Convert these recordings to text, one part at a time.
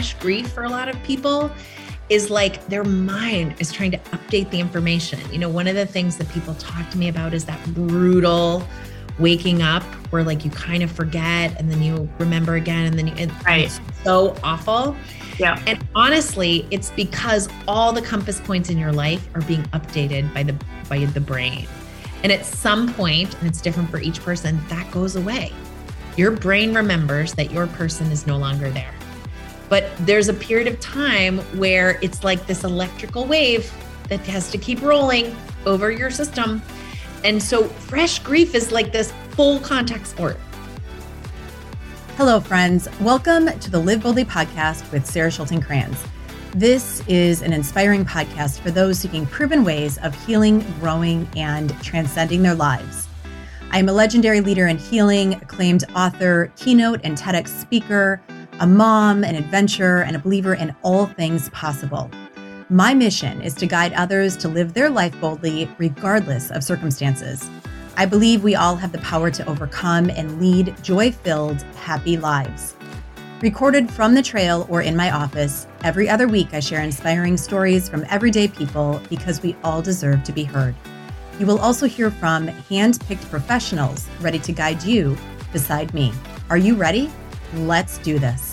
fresh grief for a lot of people is like their mind is trying to update the information. You know, one of the things that people talk to me about is that brutal waking up where like you kind of forget and then you remember again and then you, it, right. it's so awful. Yeah. And honestly, it's because all the compass points in your life are being updated by the by the brain. And at some point, and it's different for each person, that goes away. Your brain remembers that your person is no longer there. But there's a period of time where it's like this electrical wave that has to keep rolling over your system. And so fresh grief is like this full contact sport. Hello, friends. Welcome to the Live Boldly podcast with Sara Schulten Kranz. This is an inspiring podcast for those seeking proven ways of healing, growing, and transcending their lives. I am a legendary leader in healing, acclaimed author, keynote, and TEDx speaker a mom, an adventurer, and a believer in all things possible. My mission is to guide others to live their life boldly, regardless of circumstances. I believe we all have the power to overcome and lead joy filled, happy lives. Recorded from the trail or in my office, every other week I share inspiring stories from everyday people because we all deserve to be heard. You will also hear from hand picked professionals ready to guide you beside me. Are you ready? Let's do this.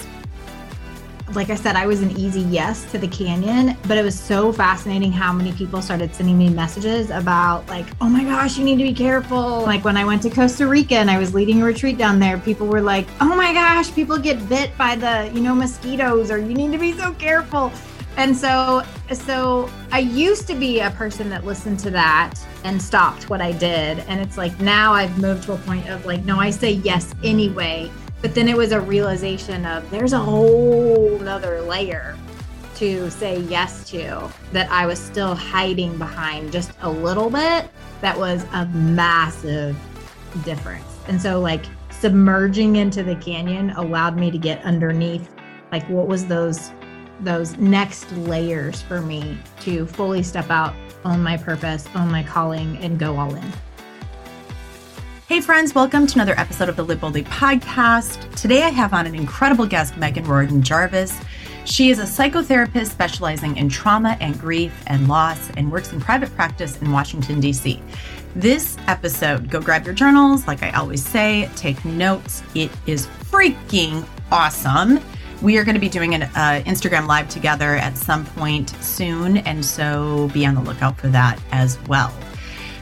Like I said, I was an easy yes to the canyon, but it was so fascinating how many people started sending me messages about, like, oh my gosh, you need to be careful. Like when I went to Costa Rica and I was leading a retreat down there, people were like, oh my gosh, people get bit by the, you know, mosquitoes, or you need to be so careful. And so, so I used to be a person that listened to that and stopped what I did. And it's like now I've moved to a point of like, no, I say yes anyway but then it was a realization of there's a whole nother layer to say yes to that I was still hiding behind just a little bit. That was a massive difference. And so, like, submerging into the canyon allowed me to get underneath, like, what was those those next layers for me to fully step out, own my purpose, own my calling, and go all in. Hey, friends, welcome to another episode of the Live Boldly podcast. Today I have on an incredible guest, Meghan Riordan Jarvis. She is a psychotherapist specializing in trauma and grief and loss and works in private practice in Washington, D.C. This episode, go grab your journals. Like I always say, take notes. It is freaking awesome. We are going to be doing an uh, Instagram live together at some point soon, and so be on the lookout for that as well.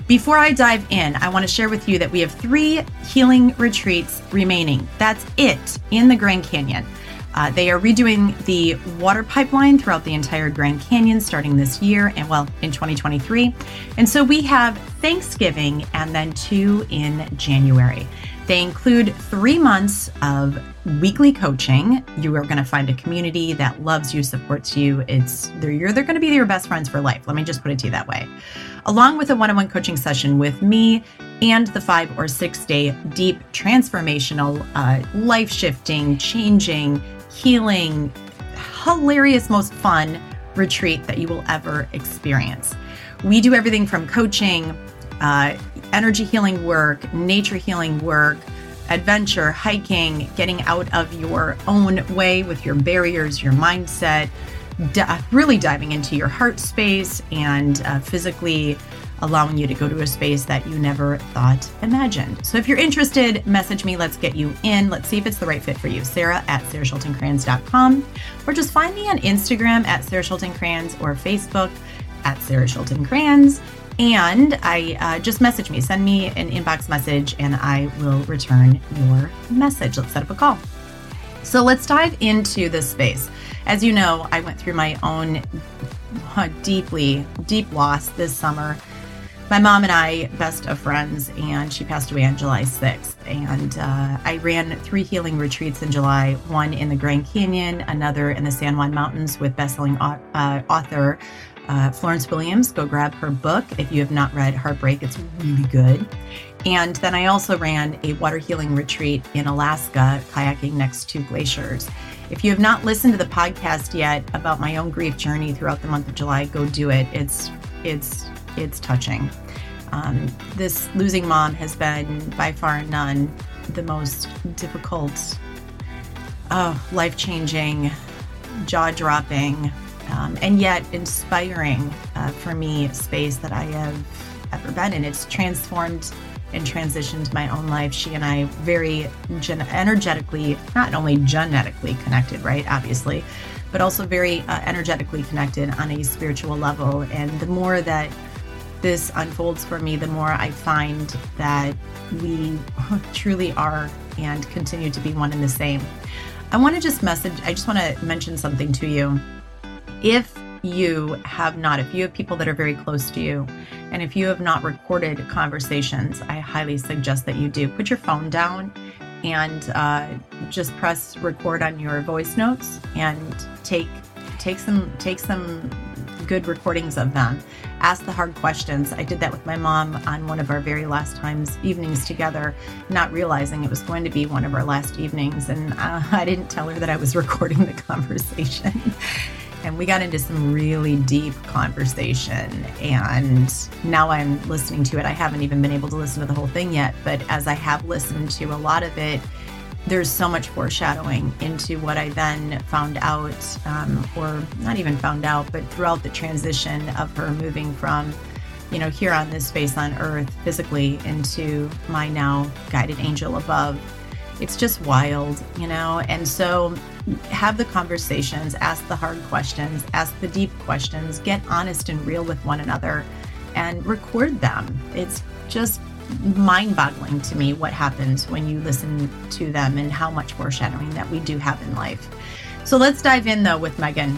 Before I dive in, I want to share with you that we have three healing retreats remaining. That's it in the Grand Canyon. Uh, they are redoing the water pipeline throughout the entire Grand Canyon starting this year and well in 2023. And so we have Thanksgiving and then two in January. They include three months of weekly coaching. You are going to find a community that loves you, supports you. It's they're you're they're going to be your best friends for life. Let me just put it to you that way. Along with a one-on-one coaching session with me and the five or six day deep transformational, uh, life shifting, changing, healing, hilarious, most fun retreat that you will ever experience. We do everything from coaching uh, energy healing work, nature healing work, adventure, hiking, getting out of your own way with your barriers, your mindset, d- really diving into your heart space and uh, physically allowing you to go to a space that you never thought imagined. So if you're interested, message me. Let's get you in. Let's see if it's the right fit for you. Sara at sarahschultenkranz.com or just find me on Instagram at Sara Schulten or Facebook at Sara Schulten and I uh, just message me, send me an inbox message, and I will return your message. Let's set up a call. So let's dive into this space. As you know, I went through my own uh, deeply, deep loss this summer. My mom and I, best of friends, and she passed away on July 6th. And uh, I ran three healing retreats in July one in the Grand Canyon, another in the San Juan Mountains with bestselling uh, author uh, Florence Williams. Go grab her book if you have not read Heartbreak, it's really good. And then I also ran a water healing retreat in Alaska, kayaking next to glaciers. If you have not listened to the podcast yet about my own grief journey throughout the month of July, go do it. It's it's it's touching. Um, this losing mom has been by far none the most difficult, uh, life changing jaw dropping, um, and yet inspiring uh, for me space that I have ever been in. It's transformed and transitioned my own life. She and I very gen- energetically, not only genetically connected, right? Obviously, but also very uh, energetically connected on a spiritual level. And the more that this unfolds for me, the more I find that we truly are and continue to be one and the same. I want to just message, I just want to mention something to you. If you have not, if you have people that are very close to you, and if you have not recorded conversations, I highly suggest that you do. Put your phone down and uh, just press record on your voice notes and take take some take some good recordings of them. Ask the hard questions. I did that with my mom on one of our very last times evenings together, not realizing it was going to be one of our last evenings, and uh, I didn't tell her that I was recording the conversation and we got into some really deep conversation. And now I'm listening to it. I haven't even been able to listen to the whole thing yet, but as I have listened to a lot of it, there's so much foreshadowing into what I then found out, um, or not even found out, but throughout the transition of her moving from, you know, here on this space on earth physically into my now guided angel above. It's just wild, you know? And so have the conversations, ask the hard questions, ask the deep questions, get honest and real with one another, and record them. It's just mind boggling to me what happens when you listen to them and how much foreshadowing that we do have in life. So let's dive in though with Meghan.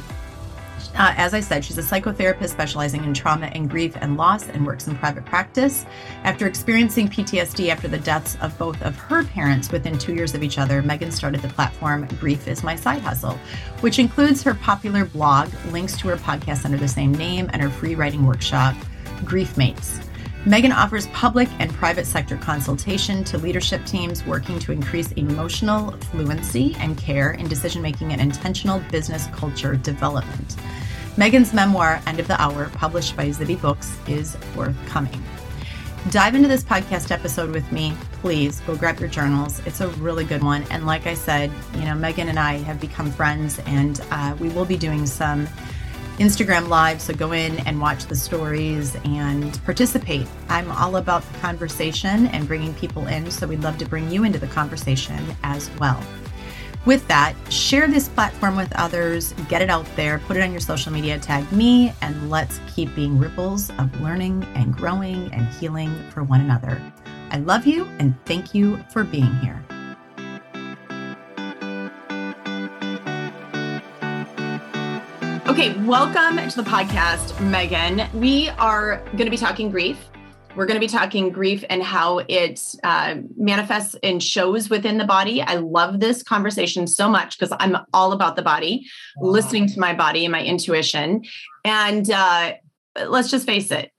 Uh, as I said, she's a psychotherapist specializing in trauma and grief and loss and works in private practice. After experiencing PTSD after the deaths of both of her parents within two years of each other, Meghan started the platform Grief is My Side Hustle, which includes her popular blog, links to her podcast under the same name, and her free writing workshop, Grief Mates. Meghan offers public and private sector consultation to leadership teams working to increase emotional fluency and care in decision making and intentional business culture development. Meghan's memoir, End of the Hour, published by Zibby Books, is forthcoming. Dive into this podcast episode with me, please. Go grab your journals. It's a really good one. And like I said, you know, Meghan and I have become friends, and uh, we will be doing some Instagram Live. So go in and watch the stories and participate. I'm all about the conversation and bringing people in. So we'd love to bring you into the conversation as well. With that, share this platform with others, get it out there, put it on your social media, tag me, and let's keep being ripples of learning and growing and healing for one another. I love you and thank you for being here. Okay, welcome to the podcast, Meghan. We are going to be talking grief we're going to be talking grief and how it uh, manifests and shows within the body. I love this conversation so much because I'm all about the body, wow. listening to my body and my intuition. And uh, let's just face it,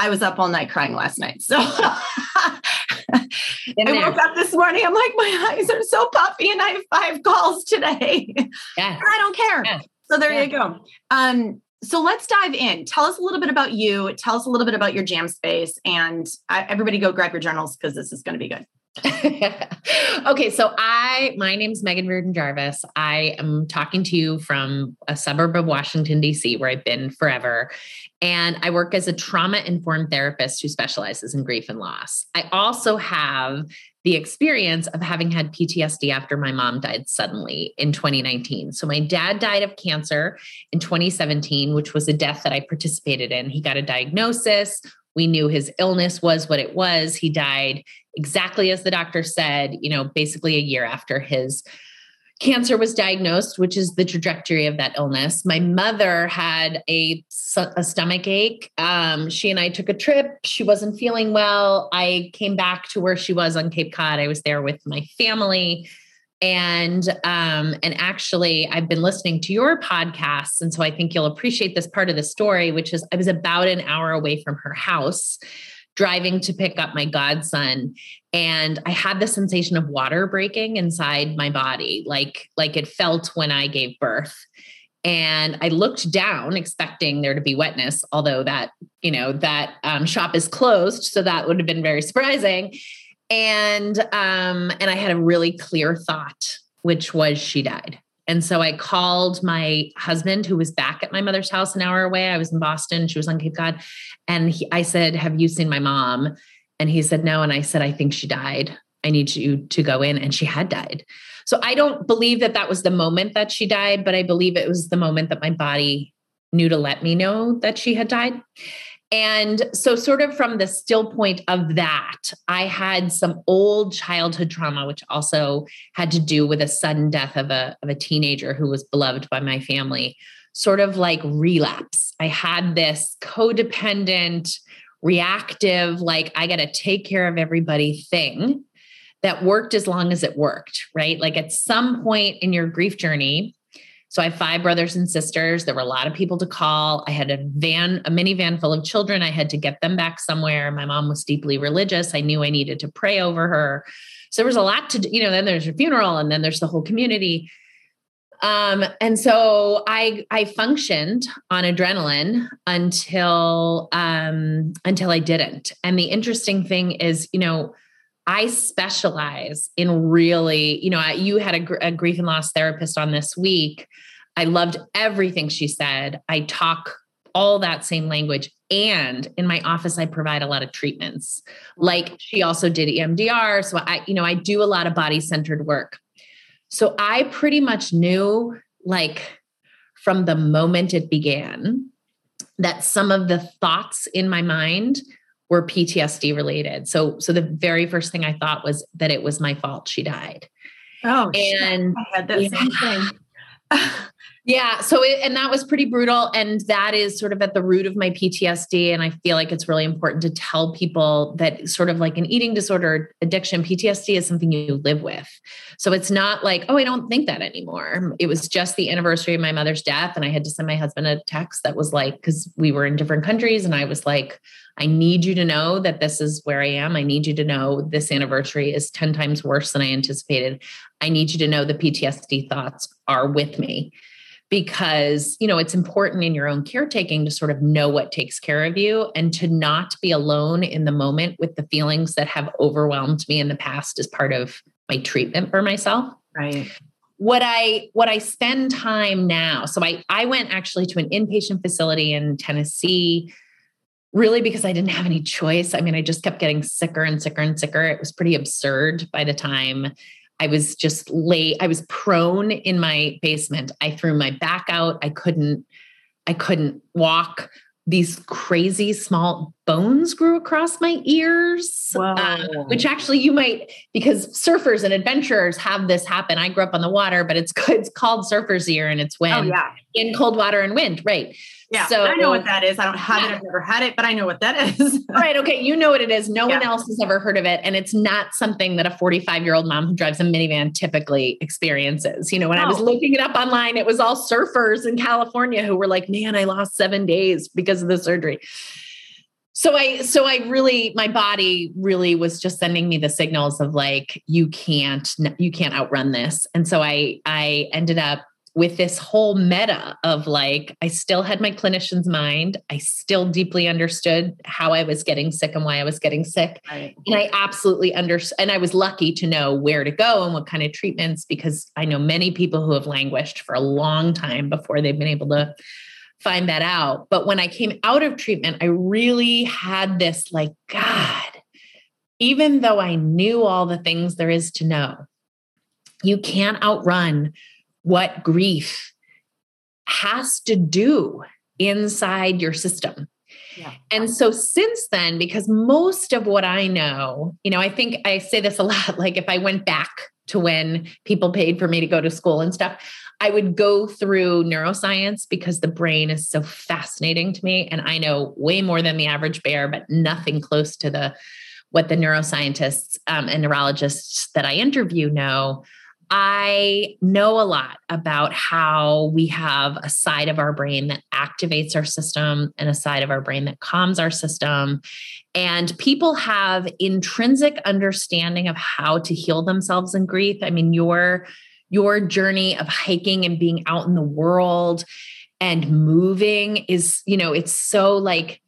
I was up all night crying last night. So I woke up this morning. I'm like, my eyes are so puffy, and I have five calls today. Yeah. I don't care. So there you go. Um, so let's dive in. Tell us a little bit about you. Tell us a little bit about your jam space, and I, everybody go grab your journals because this is going to be good. okay, so I my name is Meghan Riordan Jarvis. I am talking to you from a suburb of Washington D.C. where I've been forever, and I work as a trauma informed therapist who specializes in grief and loss. I also have the experience of having had PTSD after my mom died suddenly in 2019. So, my dad died of cancer in 2017, which was a death that I participated in. He got a diagnosis. We knew his illness was what it was. He died exactly as the doctor said, you know, basically a year after his cancer was diagnosed, which is the trajectory of that illness. My mother had a, a stomach ache. Um, she and I took a trip. She wasn't feeling well. I came back to where she was on Cape Cod. I was there with my family. And um, and actually, I've been listening to your podcast, and so I think you'll appreciate this part of the story, which is I was about an hour away from her house, driving to pick up my godson and i had the sensation of water breaking inside my body like like it felt when i gave birth. And i looked down expecting there to be wetness although that you know that um, shop is closed so that would have been very surprising. And um and i had a really clear thought which was she died And so I called my husband, who was back at my mother's house an hour away. I was in Boston, she was on Cape Cod. And he, I said, Have you seen my mom? And he said, No. And I said, I think she died. I need you to go in. And she had died. So I don't believe that that was the moment that she died, but I believe it was the moment that my body knew to let me know that she had died. And so, sort of from the still point of that, I had some old childhood trauma, which also had to do with a sudden death of a, of a teenager who was beloved by my family, sort of like relapse. I had this codependent, reactive, like, I got to take care of everybody thing that worked as long as it worked, right? Like, at some point in your grief journey, so I have five brothers and sisters. There were a lot of people to call. I had a van, a minivan full of children. I had to get them back somewhere. My mom was deeply religious. I knew I needed to pray over her. So there was a lot to do, you know, then there's your funeral and then there's the whole community. Um, and so I I functioned on adrenaline until um until I didn't. And the interesting thing is, you know, I specialize in really, you know, you had a, a, grief and loss therapist on this week. I loved everything she said. I talk all that same language. And in my office, I provide a lot of treatments. Like she also did EMDR. So I, you know, I do a lot of body centered work. So I pretty much knew, like, from the moment it began, that some of the thoughts in my mind were PTSD related. So so the very first thing I thought was that it was my fault she died. Oh, and I had that yeah. same thing. yeah, so it, and that was pretty brutal and that is sort of at the root of my PTSD and I feel like it's really important to tell people that sort of like an eating disorder addiction PTSD is something you live with. So it's not like, oh, I don't think that anymore. It was just the anniversary of my mother's death and I had to send my husband a text that was like cuz we were in different countries and I was like I need you to know that this is where I am. I need you to know this anniversary is 10 times worse than I anticipated. I need you to know the PTSD thoughts are with me because, you know, it's important in your own caretaking to sort of know what takes care of you and to not be alone in the moment with the feelings that have overwhelmed me in the past as part of my treatment for myself. Right what i what i spend time now so i i went actually to an inpatient facility in tennessee really because I didn't have any choice. I mean, I just kept getting sicker and sicker and sicker. It was pretty absurd by the time I was just late. I was prone in my basement. I threw my back out. I couldn't I couldn't walk. These crazy small bones grew across my ears, um, which actually you might because surfers and adventurers have this happen. I grew up on the water, but it's it's called surfer's ear, and it's when oh, yeah. in cold water and wind, right? Yeah, so I know what that is. I don't have yeah. it. I've never had it, but I know what that is. right. Okay. You know what it is. No yeah. one else has ever heard of it. And it's not something that a 45 year old mom who drives a minivan typically experiences. You know, when no. I was looking it up online, it was all surfers in California who were like, man, I lost seven days because of the surgery. So I, so I really, my body really was just sending me the signals of like, you can't, you can't outrun this. And so I, I ended up with this whole meta of like, I still had my clinician's mind. I still deeply understood how I was getting sick and why I was getting sick. Right. And I absolutely understood. And I was lucky to know where to go and what kind of treatments, because I know many people who have languished for a long time before they've been able to find that out. But when I came out of treatment, I really had this like, God, even though I knew all the things there is to know, you can't outrun what grief has to do inside your system. Yeah. And so since then, because most of what I know, you know, I think I say this a lot like if I went back to when people paid for me to go to school and stuff, I would go through neuroscience because the brain is so fascinating to me. And I know way more than the average bear, but nothing close to the what the neuroscientists um, and neurologists that I interview know I know a lot about how we have a side of our brain that activates our system and a side of our brain that calms our system. And people have intrinsic understanding of how to heal themselves in grief. I mean, your your journey of hiking and being out in the world and moving is, you know, it's so like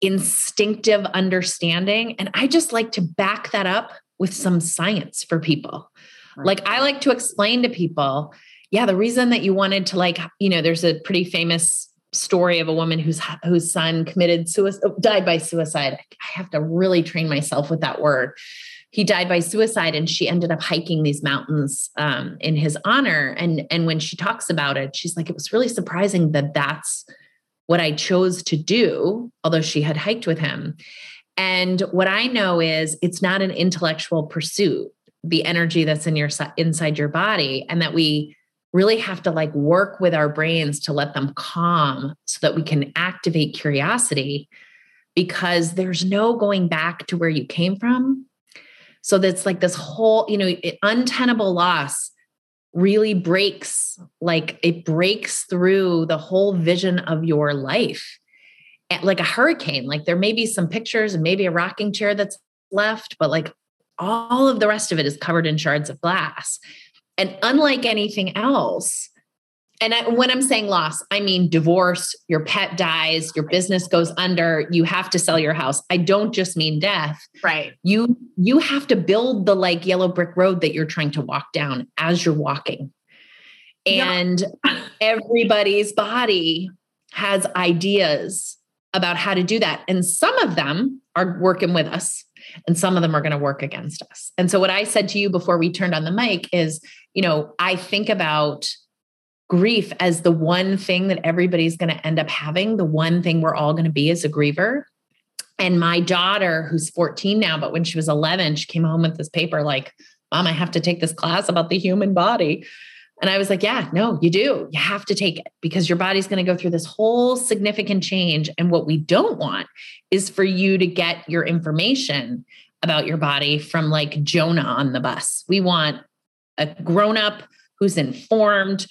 instinctive understanding. And I just like to back that up with some science for people. Like I like to explain to people, yeah, the reason that you wanted to like, you know, there's a pretty famous story of a woman whose whose son committed suicide, died by suicide. I have to really train myself with that word. He died by suicide, and she ended up hiking these mountains um, in his honor. And and when she talks about it, she's like, it was really surprising that that's what I chose to do, although she had hiked with him. And what I know is it's not an intellectual pursuit, the energy that's in your inside your body, and that we really have to like work with our brains to let them calm so that we can activate curiosity because there's no going back to where you came from. So that's like this whole, you know, untenable loss really breaks, like it breaks through the whole vision of your life. Like a hurricane, like there may be some pictures and maybe a rocking chair that's left, but like all of the rest of it is covered in shards of glass. And unlike anything else, and I, when I'm saying loss, I mean divorce, your pet dies, your business goes under, you have to sell your house. I don't just mean death. Right. You you have to build the like yellow brick road that you're trying to walk down as you're walking. And yeah. everybody's body has ideas about how to do that. And some of them are working with us and some of them are going to work against us. And so what I said to you before we turned on the mic is you know, I think about grief as the one thing that everybody's going to end up having, the one thing we're all going to be as a griever. And my daughter, who's 14 now, but when she was 11, she came home with this paper like, Mom, I have to take this class about the human body. And I was like, Yeah, no, you do. You have to take it because your body's going to go through this whole significant change. And what we don't want is for you to get your information about your body from like Jonah on the bus. We want a grown up who's informed,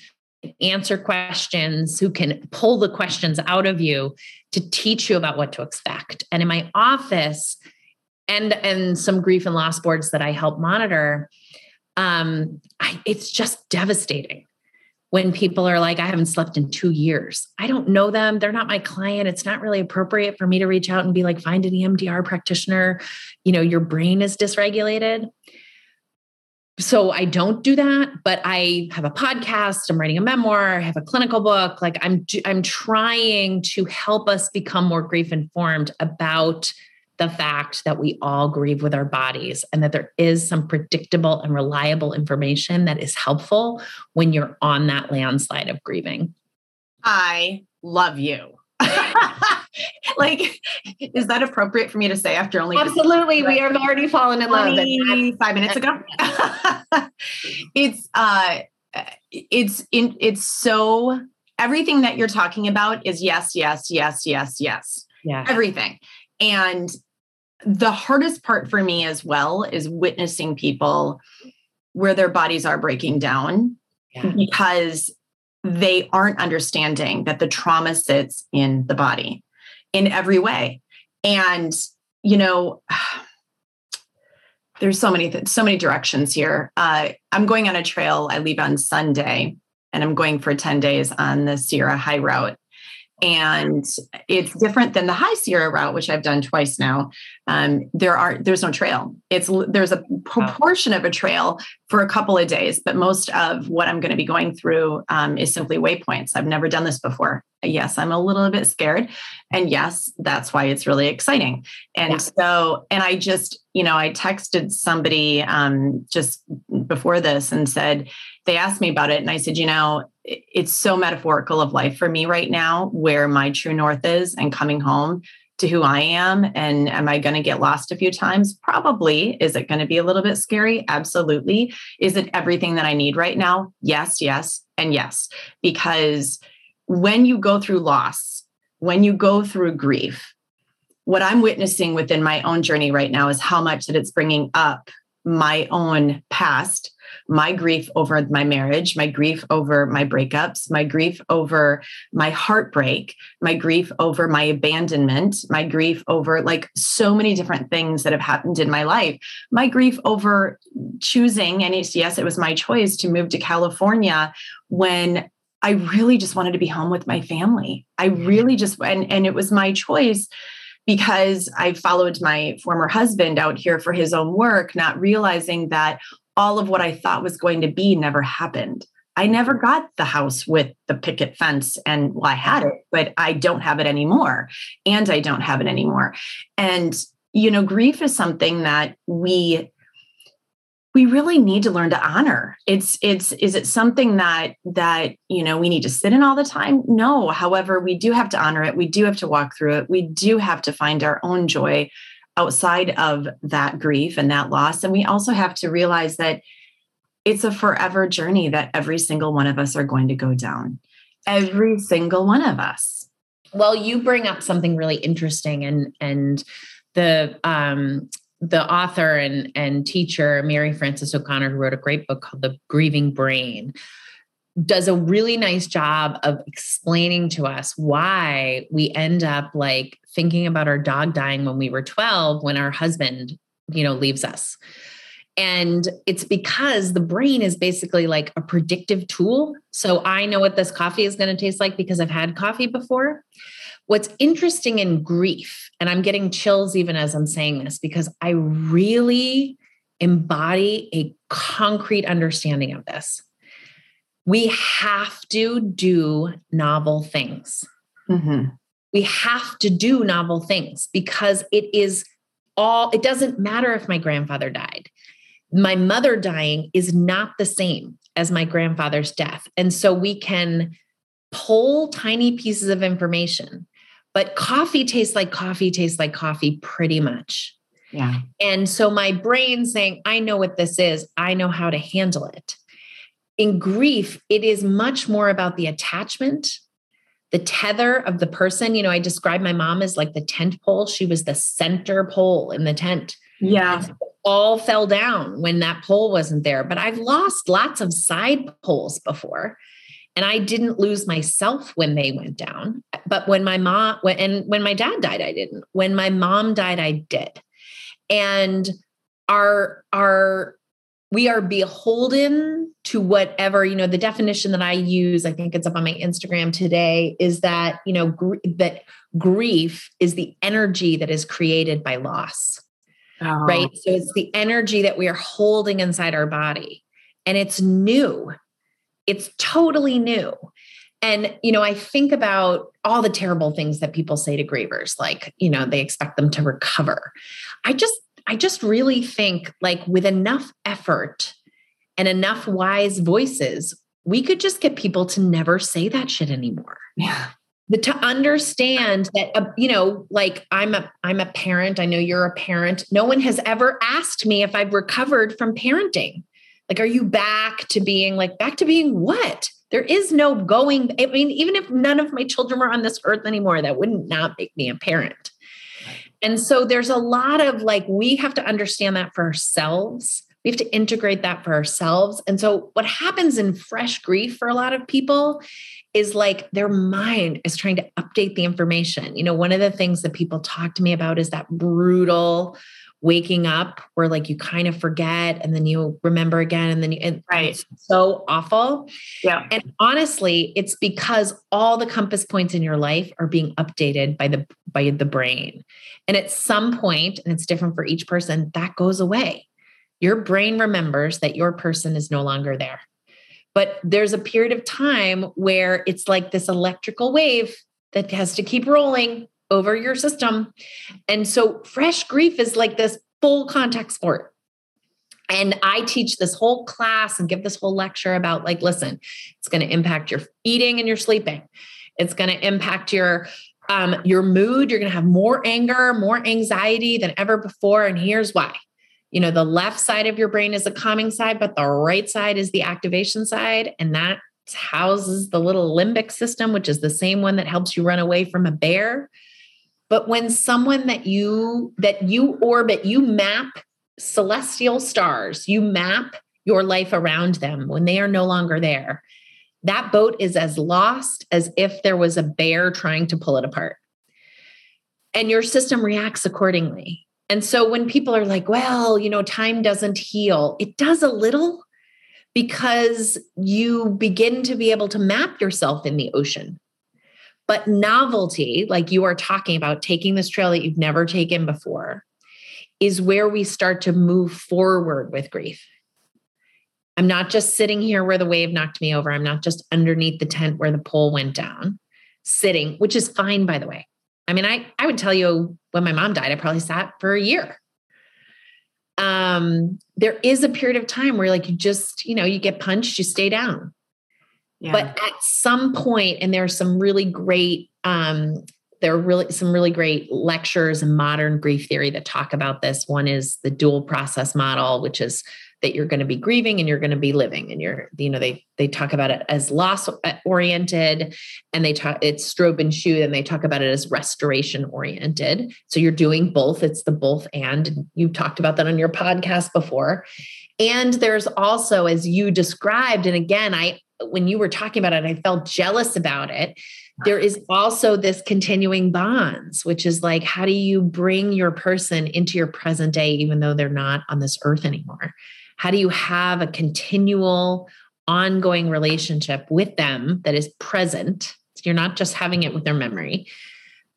answer questions, who can pull the questions out of you to teach you about what to expect. And in my office, and and some grief and loss boards that I help monitor, um, I, it's just devastating when people are like, I haven't slept in two years. I don't know them. They're not my client. It's not really appropriate for me to reach out and be like, find an EMDR practitioner. You know, your brain is dysregulated so I don't do that, but I have a podcast, I'm writing a memoir, I have a clinical book. Like I'm I'm trying to help us become more grief informed about the fact that we all grieve with our bodies and that there is some predictable and reliable information that is helpful when you're on that landslide of grieving. I love you. like, is that appropriate for me to say after only? Absolutely, we have already fallen in love. Five minutes ago. it's uh, it's in it's so everything that you're talking about is yes, yes, yes, yes, yes. Yeah, everything, and the hardest part for me as well is witnessing people where their bodies are breaking down yeah. because they aren't understanding that the trauma sits in the body in every way. And, you know, there's so many, th- so many directions here. Uh, I'm going on a trail. I leave on Sunday and I'm going for 10 days on the Sierra High Route and it's different than the high sierra route which i've done twice now. Um, there are there's no trail. It's there's a proportion of a trail for a couple of days but most of what i'm going to be going through um, is simply waypoints. I've never done this before. Yes i'm a little bit scared and yes that's why it's really exciting. And yeah. so and i just you know i texted somebody um, just before this and said they asked me about it and i said you know it's so metaphorical of life for me right now where my true north is and coming home to who I am. And am I going to get lost a few times? Probably. Is it going to be a little bit scary? Absolutely. Is it everything that I need right now? Yes, yes, and yes. Because when you go through loss, when you go through grief, what I'm witnessing within my own journey right now is how much that it's bringing up my own past my grief over my marriage, my grief over my breakups, my grief over my heartbreak, my grief over my abandonment, my grief over like so many different things that have happened in my life, my grief over choosing, and yes, it was my choice to move to California when I really just wanted to be home with my family. I really just, and, and it was my choice because I followed my former husband out here for his own work, not realizing that all of what I thought was going to be never happened. I never mm-hmm. got the house with the picket fence and well, I had it, but I don't have it anymore. And I don't have it anymore. And, you know, grief is something that we we really need to learn to honor it's it's is it something that that you know we need to sit in all the time no however we do have to honor it we do have to walk through it we do have to find our own joy outside of that grief and that loss and we also have to realize that it's a forever journey that every single one of us are going to go down. Every single one of us. Well, you bring up something really interesting and and the um the author and and teacher Mary Frances O'Connor who wrote a great book called The Grieving Brain does a really nice job of explaining to us why we end up like thinking about our dog dying when we were 12 when our husband you know leaves us and it's because the brain is basically like a predictive tool. So I know what this coffee is going to taste like because I've had coffee before. What's interesting in grief, and I'm getting chills even as I'm saying this because I really embody a concrete understanding of this. We have to do novel things. Mm-hmm. We have to do novel things because it is all, it doesn't matter if my grandfather died my mother dying is not the same as my grandfather's death. And so we can pull tiny pieces of information, but coffee tastes like coffee tastes like coffee pretty much. Yeah. And so my brain saying, I know what this is, I know how to handle it. In grief, it is much more about the attachment, the tether of the person. You know, I describe my mom as like the tent pole. She was the center pole in the tent. Yeah all fell down when that pole wasn't there. But I've lost lots of side poles before. And I didn't lose myself when they went down. But when my mom, when, and when my dad died, I didn't. When my mom died, I did. And our, our, we are beholden to whatever, you know, the definition that I use, I think it's up on my Instagram today, is that, you know, gr- that grief is the energy that is created by loss. Oh. Right. So it's the energy that we are holding inside our body and it's new. It's totally new. And, you know, I think about all the terrible things that people say to grievers, like, you know, they expect them to recover. I just, I just really think like with enough effort and enough wise voices, we could just get people to never say that shit anymore. Yeah. The, to understand that uh, you know like i'm a i'm a parent. I know you're a parent. No one has ever asked me if i've recovered from parenting. Like are you back to being like back to being what? There is no going i mean even if none of my children were on this earth anymore that wouldn't not make me a parent and so there's a lot of like we have to understand that for ourselves we have to integrate that for ourselves and so what happens in fresh grief for a lot of people is like their mind is trying to update the information. You know, one of the things that people talk to me about is that brutal waking up where like you kind of forget and then you remember again and then you and right. it's so awful. Yeah. And honestly it's because all the compass points in your life are being updated by the by the brain. And at some point and it's different for each person that goes away. Your brain remembers that your person is no longer there. But there's a period of time where it's like this electrical wave that has to keep rolling over your system. And so fresh grief is like this full contact sport. And I teach this whole class and give this whole lecture about like, listen, it's going to impact your eating and your sleeping. It's going to impact your um, your mood. You're going to have more anger, more anxiety than ever before. And here's why you know, the left side of your brain is the calming side, but the right side is the activation side. And that houses the little limbic system, which is the same one that helps you run away from a bear. But when someone that you that you orbit, you map celestial stars, you map your life around them when they are no longer there. That boat is as lost as if there was a bear trying to pull it apart. And your system reacts accordingly. And so when people are like, well, you know, time doesn't heal, it does a little because you begin to be able to map yourself in the ocean. But novelty, like you are talking about, taking this trail that you've never taken before, is where we start to move forward with grief. I'm not just sitting here where the wave knocked me over. I'm not just underneath the tent where the pole went down, sitting, which is fine, by the way. I mean, I, I would tell you when my mom died, I probably sat for a year. Um, there is a period of time where like you just, you know, you get punched, you stay down. But at some point, and there's some really great um, there are really some really great lectures in modern grief theory that talk about this. One is the dual process model, which is that you're going to be grieving and you're going to be living and you're you know they they talk about it as loss oriented and they talk it's Stroebe and Schut and they talk about it as restoration oriented. So you're doing both. It's the both and. You talked about that on your podcast before and there's also as you described and again I when you were talking about it I felt jealous about it there is also this continuing bonds, which is like, how do you bring your person into your present day, even though they're not on this earth anymore? How do you have a continual, ongoing relationship with them that is present? You're not just having it with their memory.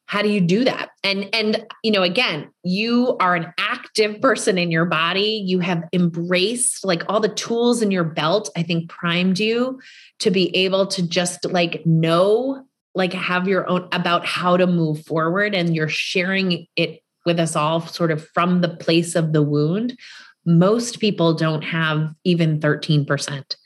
How do you do that? And and you know, again, you are an active person in your body. You have embraced like all the tools in your belt, I think primed you to be able to just like know like have your own about how to move forward and you're sharing it with us all sort of from the place of the wound most people don't have even 13%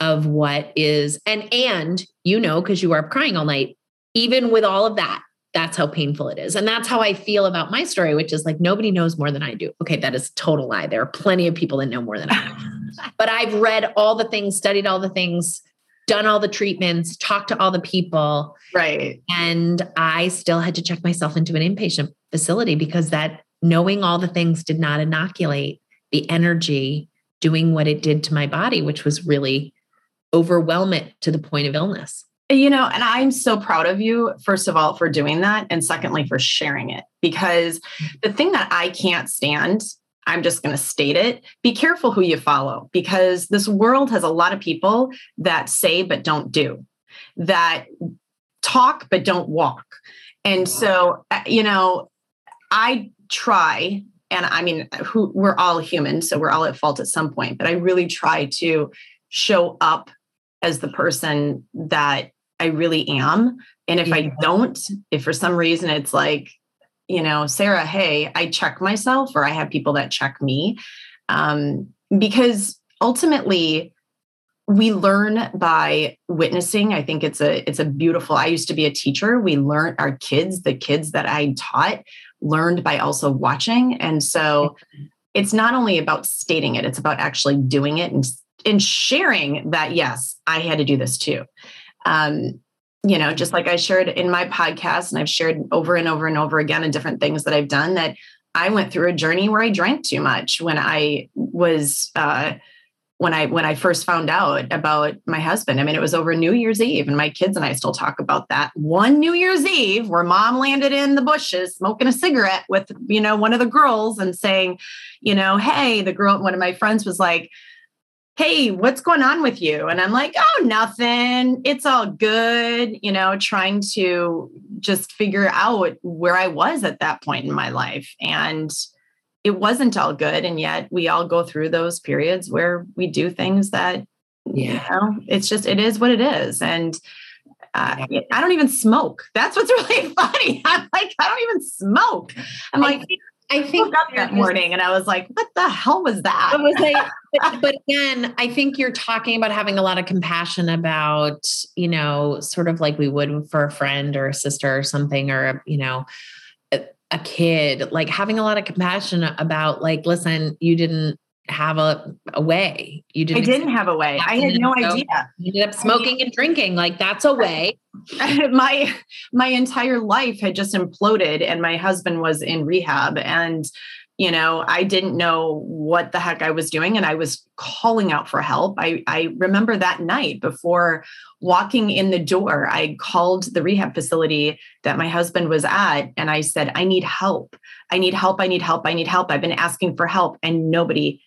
of what is and and you know because you are crying all night even with all of that that's how painful it is and that's how i feel about my story which is like nobody knows more than i do okay that is total lie there are plenty of people that know more than i do but i've read all the things studied all the things done all the treatments, talked to all the people. Right. And I still had to check myself into an inpatient facility because that knowing all the things did not inoculate the energy doing what it did to my body, which was really overwhelm it to the point of illness. You know, and I'm so proud of you, first of all, for doing that. And secondly, for sharing it. Because the thing that I can't stand I'm just going to state it. Be careful who you follow because this world has a lot of people that say but don't do, that talk but don't walk. And so, uh, you know, I try, and I mean, who we're all human, so we're all at fault at some point, but I really try to show up as the person that I really am. And if I don't, if for some reason it's like, you know, Sara, hey, I check myself or I have people that check me. Um, because ultimately, we learn by witnessing. I think it's a it's a beautiful i used to be a teacher. We learn our kids the kids that i taught learned by also watching. And so it's not only about stating it it's about actually doing it and and sharing that yes i had to do this too um, you know, just like I shared in my podcast, and I've shared over and over and over again in different things that I've done, that I went through a journey where I drank too much when I was uh, when I when I first found out about my husband. I mean, it was over New Year's Eve, and my kids and I still talk about that one New Year's Eve where mom landed in the bushes smoking a cigarette with you know one of the girls and saying, you know, hey, the girl, one of my friends was like hey, what's going on with you? And I'm like, oh, nothing. It's all good. You know, trying to just figure out where I was at that point in my life. And it wasn't all good. And yet we all go through those periods where we do things that, yeah, you know, it's just, it is what it is. And uh, I don't even smoke. That's what's really funny. I'm like, I don't even smoke. I'm like, I think up that morning and I was like, what the hell was that? I was like, but, but, again, I think you're talking about having a lot of compassion about, you know, sort of like we would for a friend or a sister or something, or, you know, a, a kid, like having a lot of compassion about, like, listen, you didn't have a, a way. You didn't. I didn't have a way. I had no idea. You ended up smoking and drinking. Like that's a way. my my entire life had just imploded, and my husband was in rehab, and you know i didn't know what the heck i was doing and i was calling out for help i i remember that night before walking in the door i called the rehab facility that my husband was at and i said i need help i need help i need help i need help i've been asking for help and nobody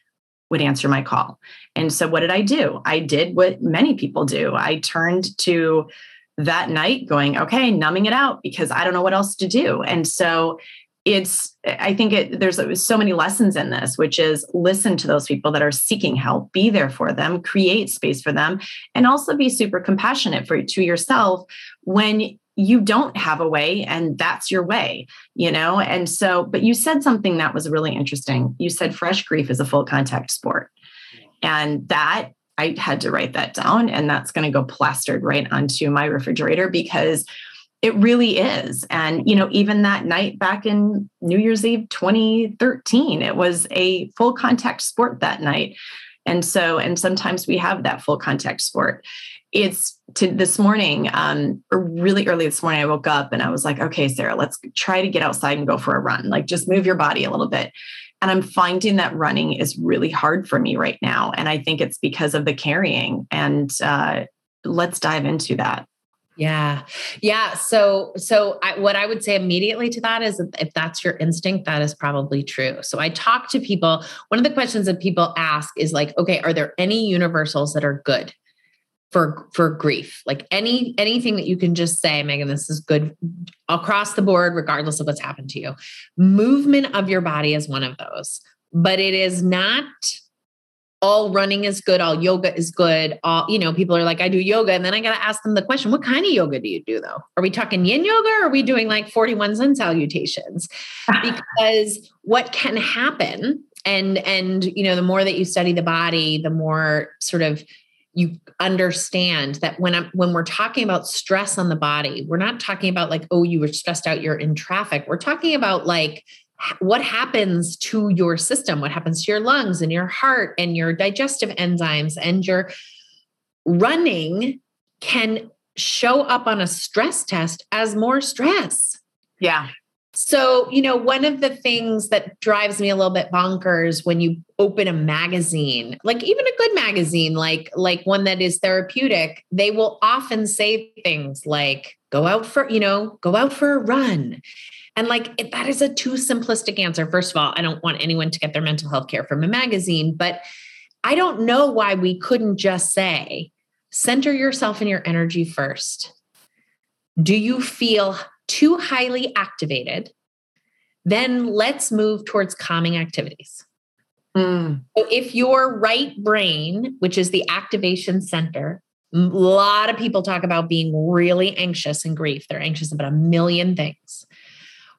would answer my call. And so what did I do? I did what many people do. I turned to that night going, okay, numbing it out because I don't know what else to do. And so it's i think it there's so many lessons in this which is listen to those people that are seeking help be there for them create space for them and also be super compassionate for to yourself when you don't have a way and that's your way you know? And so but you said something that was really interesting. You said fresh grief is a full contact sport. And that i had to write that down and that's going to go plastered right onto my refrigerator because it really is. And you know even that night back in new year's eve 2013 it was a full contact sport that night. And so and sometimes we have that full contact sport. It's to this morning, um, really early this morning, I woke up and I was like, okay, Sara, let's try to get outside and go for a run. Like just move your body a little bit. And I'm finding that running is really hard for me right now. And I think it's because of the carrying. And uh, let's dive into that. Yeah. Yeah. So, so I, what I would say immediately to that is if that's your instinct, that is probably true. So I talk to people. One of the questions that people ask is like, okay, are there any universals that are good? For for grief. Like any anything that you can just say Meghan this is good across the board regardless of what's happened to you. Movement of your body is one of those but it is not all running is good all yoga is good all you know people are like i do yoga and then i got to ask them the question what kind of yoga do you do though? Are we talking yin yoga or are we doing like 41 sun salutations? Because what can happen and and you know the more that you study the body the more sort of you understand that when I'm when we're talking about stress on the body, we're not talking about like, oh, you were stressed out, you're in traffic. We're talking about like what happens to your system, what happens to your lungs and your heart and your digestive enzymes and your running can show up on a stress test as more stress. Yeah. So, you know, one of the things that drives me a little bit bonkers when you open a magazine, like even a good magazine, like like one that is therapeutic, they will often say things like go out for, you know, go out for a run. And like that is a too simplistic answer. First of all, I don't want anyone to get their mental health care from a magazine, but I don't know why we couldn't just say center yourself in your energy first. Do you feel too highly activated, then let's move towards calming activities. Mm. So if your right brain, which is the activation center, a lot of people talk about being really anxious and grief. They're anxious about a million things.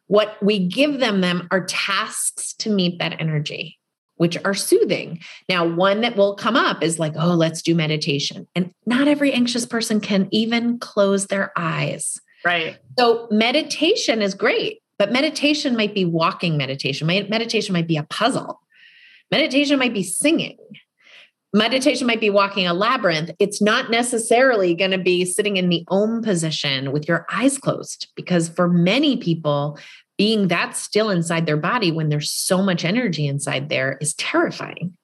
What we give them them are tasks to meet that energy, which are soothing. Now, one that will come up is like, oh, let's do meditation. And not every anxious person can even close their eyes. Right. So meditation is great, but meditation might be walking meditation. Meditation might be a puzzle. Meditation might be singing. Meditation might be walking a labyrinth. It's not necessarily going to be sitting in the om position with your eyes closed, because for many people, being that still inside their body when there's so much energy inside there is terrifying.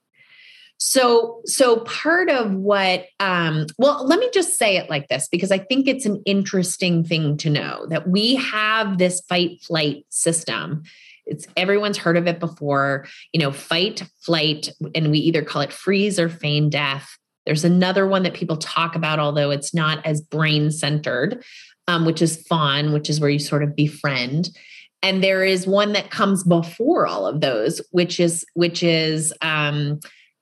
So, so part of what, um, well, let me just say it like this because I think it's an interesting thing to know that we have this fight flight system. It's everyone's heard of it before, you know, fight, flight, and we either call it freeze or feign death. There's another one that people talk about, although it's not as brain centered, um, which is fawn, which is where you sort of befriend and there is one that comes before all of those which is which is um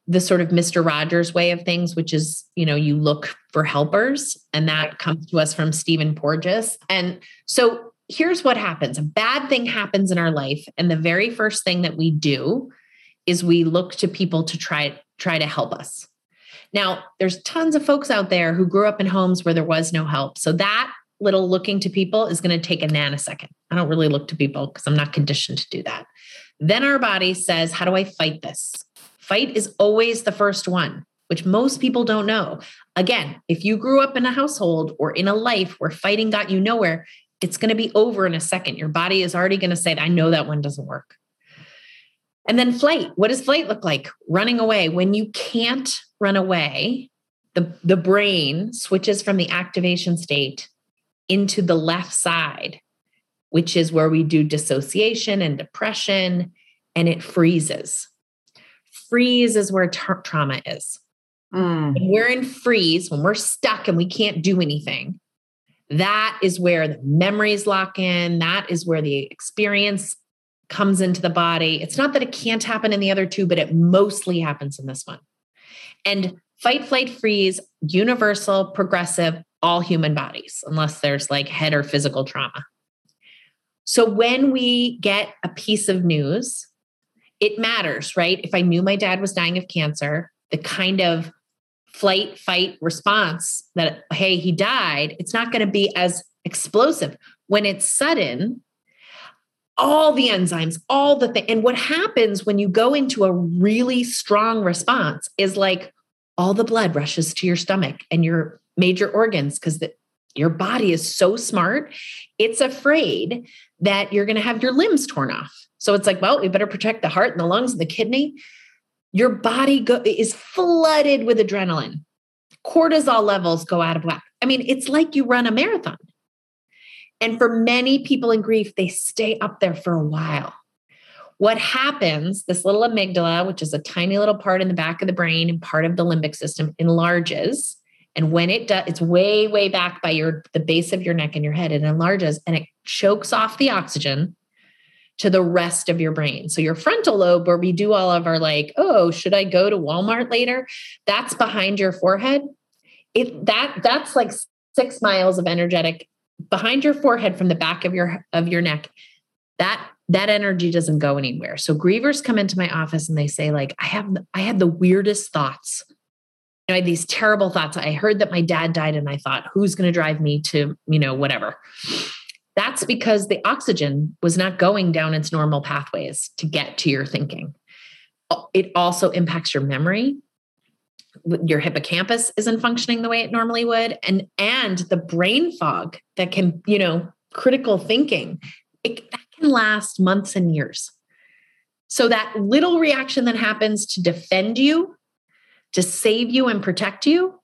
the sort of Mr. Rogers way of things, which is, you know, you look for helpers, and that comes to us from Stephen Porges. And so here's what happens a bad thing happens in our life. And the very first thing that we do is we look to people to try, try to help us. Now, there's tons of folks out there who grew up in homes where there was no help. So that little looking to people is going to take a nanosecond. I don't really look to people because I'm not conditioned to do that. Then our body says, How do I fight this? Fight is always the first one, which most people don't know. Again, if you grew up in a household or in a life where fighting got you nowhere, it's going to be over in a second. Your body is already going to say, I know that one doesn't work. And then flight. What does flight look like? Running away. When you can't run away, the, the brain switches from the activation state into the left side, which is where we do dissociation and depression, and it freezes freeze is where tra- trauma is. Mm. When we're in freeze, when we're stuck and we can't do anything, that is where the memories lock in. That is where the experience comes into the body. It's not that it can't happen in the other two, but it mostly happens in this one. And fight, flight, freeze, universal, progressive, all human bodies, unless there's like head or physical trauma. So when we get a piece of news, it matters, right? If I knew my dad was dying of cancer, the kind of flight, fight response that, hey, he died, it's not going to be as explosive. When it's sudden, all the enzymes, all the thing. And what happens when you go into a really strong response is like all the blood rushes to your stomach and your major organs because your body is so smart. It's afraid that you're going to have your limbs torn off. So it's like, well, we better protect the heart and the lungs and the kidney. Your body go- is flooded with adrenaline. Cortisol levels go out of whack. I mean, it's like you run a marathon. And for many people in grief, they stay up there for a while. What happens, this little amygdala, which is a tiny little part in the back of the brain and part of the limbic system, enlarges. And when it does, it's way, way back by your the base of your neck and your head. It enlarges and it chokes off the oxygen to the rest of your brain. So your frontal lobe, where we do all of our like, oh, should I go to Walmart later? That's behind your forehead. It that that's like six miles of energetic behind your forehead from the back of your of your neck that that energy doesn't go anywhere so grievers come into my office and they say like i have i had the weirdest thoughts i had these terrible thoughts i heard that my dad died and i thought who's going to drive me to you know whatever that's because the oxygen was not going down its normal pathways to get to your thinking. It also impacts your memory. Your hippocampus isn't functioning the way it normally would and and the brain fog that can you know critical thinking it, that can last months and years. So that little reaction that happens to defend you to save you and protect you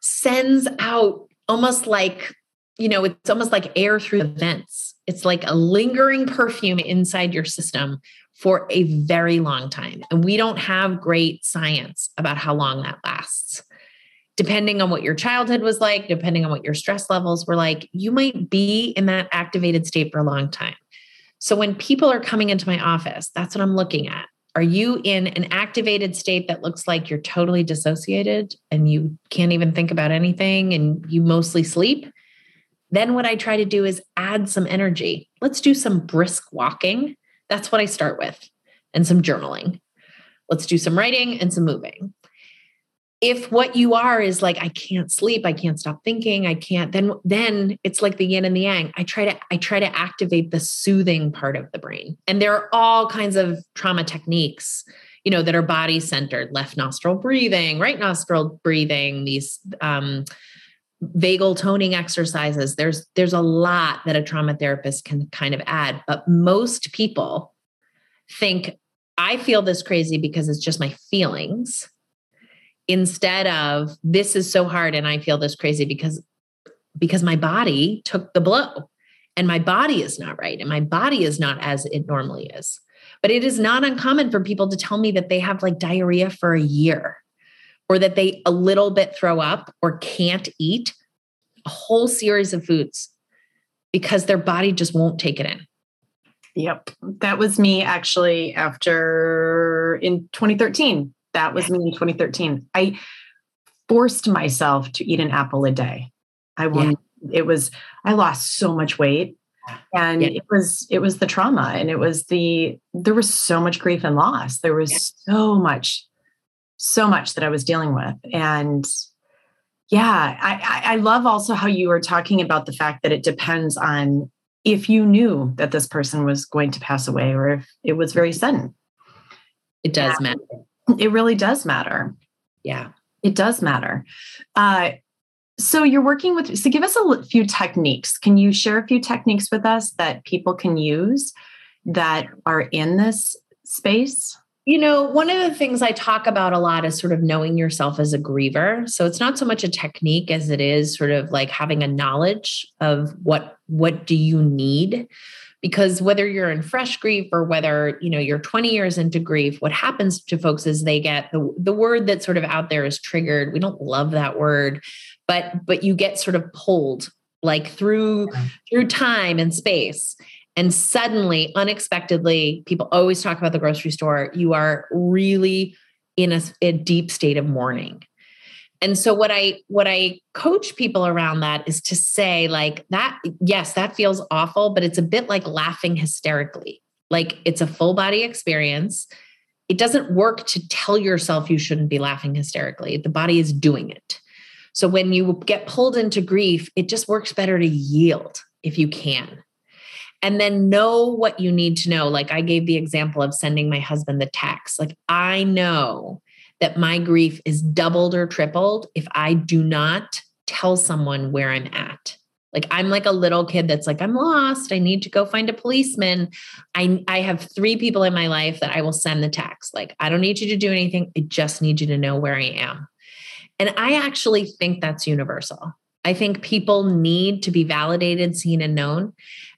sends out almost like you know it's almost like air through the vents it's like a lingering perfume inside your system for a very long time. And we don't have great science about how long that lasts. Depending on what your childhood was like, depending on what your stress levels were like, you might be in that activated state for a long time. So when people are coming into my office, that's what I'm looking at. Are you in an activated state that looks like you're totally dissociated and you can't even think about anything and you mostly sleep? Then what I try to do is add some energy. Let's do some brisk walking that's what I start with, and some journaling. Let's do some writing and some moving. If what you are is like I can't sleep, I can't stop thinking, I can't then then it's like the yin and the yang. I try to I try to activate the soothing part of the brain. And there are all kinds of trauma techniques you know that are body centered left nostril breathing right nostril breathing these um, vagal toning exercises there's there's a lot that a trauma therapist can kind of add but most people think i feel this crazy because it's just my feelings instead of this is so hard and i feel this crazy because because my body took the blow and my body is not right and my body is not as it normally is. But it is not uncommon for people to tell me that they have like diarrhea for a year or that they a little bit throw up or can't eat a whole series of foods because their body just won't take it in. Yep. That was me actually after in 2013. That was me in 2013. I forced myself to eat an apple a day. I won't, yeah. it was, I lost so much weight and yeah. it was it was the trauma and it was the there was so much grief and loss there was yeah. so much so much that I was dealing with. And yeah, I, I love also how you were talking about the fact that it depends on if you knew that this person was going to pass away or if it was very sudden. It does matter. It really does matter. Yeah. It does matter. Uh, so you're working with, so give us a few techniques. Can you share a few techniques with us that people can use that are in this space? You know, one of the things I talk about a lot is sort of knowing yourself as a griever. So it's not so much a technique as it is sort of like having a knowledge of what what do you need? Because whether you're in fresh grief or whether you know you're 20 years into grief what happens to folks is they get the, the word that's sort of out there is triggered. We don't love that word but but you get sort of pulled like through through time and space And suddenly, unexpectedly, people always talk about the grocery store. You are really in a, a deep state of mourning. And so what I what I coach people around that is to say like that yes that feels awful but it's a bit like laughing hysterically. Like it's a full body experience. It doesn't work to tell yourself you shouldn't be laughing hysterically. The body is doing it. So when you get pulled into grief, it just works better to yield if you can. And then know what you need to know. Like I gave the example of sending my husband the text. Like I know that my grief is doubled or tripled if I do not tell someone where I'm at. Like I'm like a little kid that's like I'm lost. I need to go find a policeman. I I have 3 people in my life that I will send the text. Like I don't need you to do anything. I just need you to know where I am. And I actually think that's universal. I think people need to be validated, seen, and known.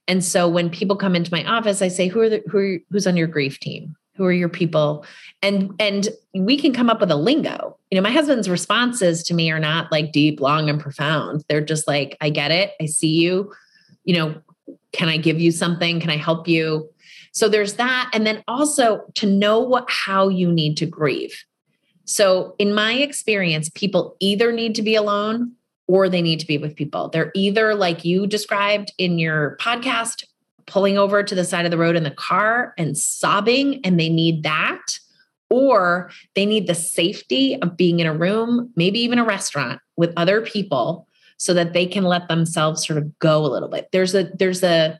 And so when people come into my office, I say, "Who are the, who are, who's on your grief team? Who are your people?" And and we can come up with a lingo. You know, my husband's responses to me are not like deep, long, and profound. They're just like, "I get it. I see you. You know, can I give you something? Can I help you?" So there's that, and then also to know what how you need to grieve. So, in my experience, people either need to be alone or they need to be with people. They're either like you described in your podcast, pulling over to the side of the road in the car and sobbing, and they need that, or they need the safety of being in a room, maybe even a restaurant with other people so that they can let themselves sort of go a little bit. There's a there's a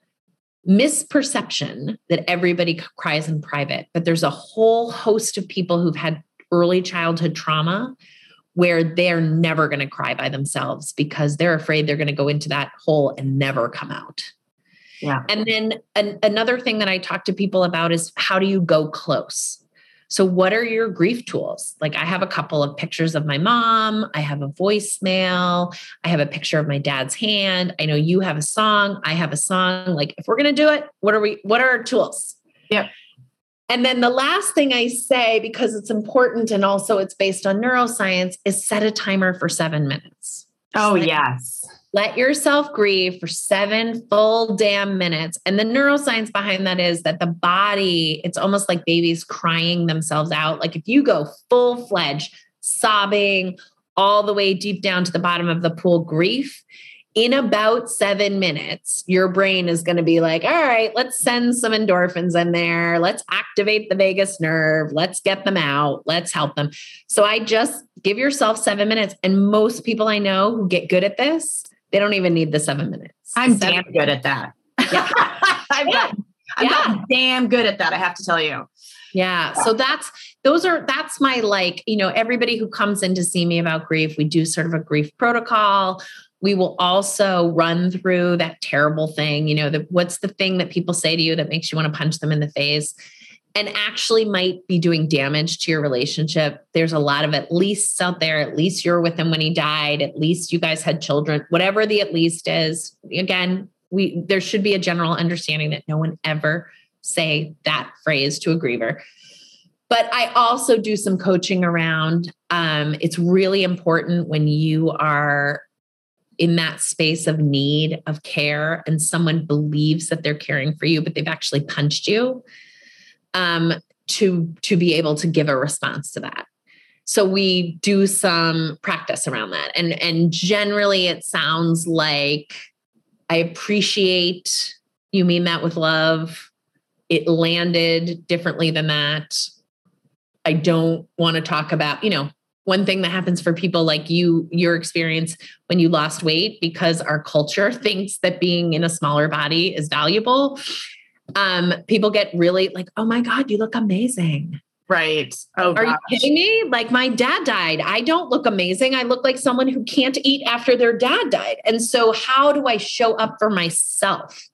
misperception that everybody cries in private, but there's a whole host of people who've had early childhood trauma where they're never going to cry by themselves because they're afraid they're going to go into that hole and never come out. Yeah. And then an, another thing that I talk to people about is how do you go close? So, what are your grief tools? Like, I have a couple of pictures of my mom. I have a voicemail. I have a picture of my dad's hand. I know you have a song. I have a song. Like, if we're going to do it, what are we, what are our tools? Yep. And then the last thing I say, because it's important and also it's based on neuroscience, is set a timer for seven minutes. Oh, let, yes. Let yourself grieve for seven full damn minutes. And the neuroscience behind that is that the body, it's almost like babies crying themselves out. Like if you go full fledged, sobbing all the way deep down to the bottom of the pool, grief, in about seven minutes, your brain is going to be like, all right, let's send some endorphins in there. Let's activate the vagus nerve. Let's get them out. Let's help them. So I just give yourself seven minutes. And most people I know who get good at this, they don't even need the seven minutes. I'm seven damn good at that. Yeah. I've, yeah. Got, I've yeah. damn good at that. I have to tell you. Yeah. So that's those are that's my like, you know, everybody who comes in to see me about grief, we do sort of a grief protocol. We will also run through that terrible thing, you know, the, what's the thing that people say to you that makes you want to punch them in the face and actually might be doing damage to your relationship. There's a lot of at least out there. At least you're with him when he died. At least you guys had children. Whatever the at least is. Again, we there should be a general understanding that no one ever say that phrase to a griever. But I also do some coaching around. Um, it's really important when you are in that space of need of care and someone believes that they're caring for you but they've actually punched you um, to to be able to give a response to that. So we do some practice around that. And and generally it sounds like i appreciate you mean that with love. It landed differently than that. I don't want to talk about you know one thing that happens for people like you your experience when you lost weight because our culture thinks that being in a smaller body is valuable. Um people get really like oh my god you look amazing. Right. Oh are gosh. you kidding me? Like my dad died. I don't look amazing. I look like someone who can't eat after their dad died. And so how do i show up for myself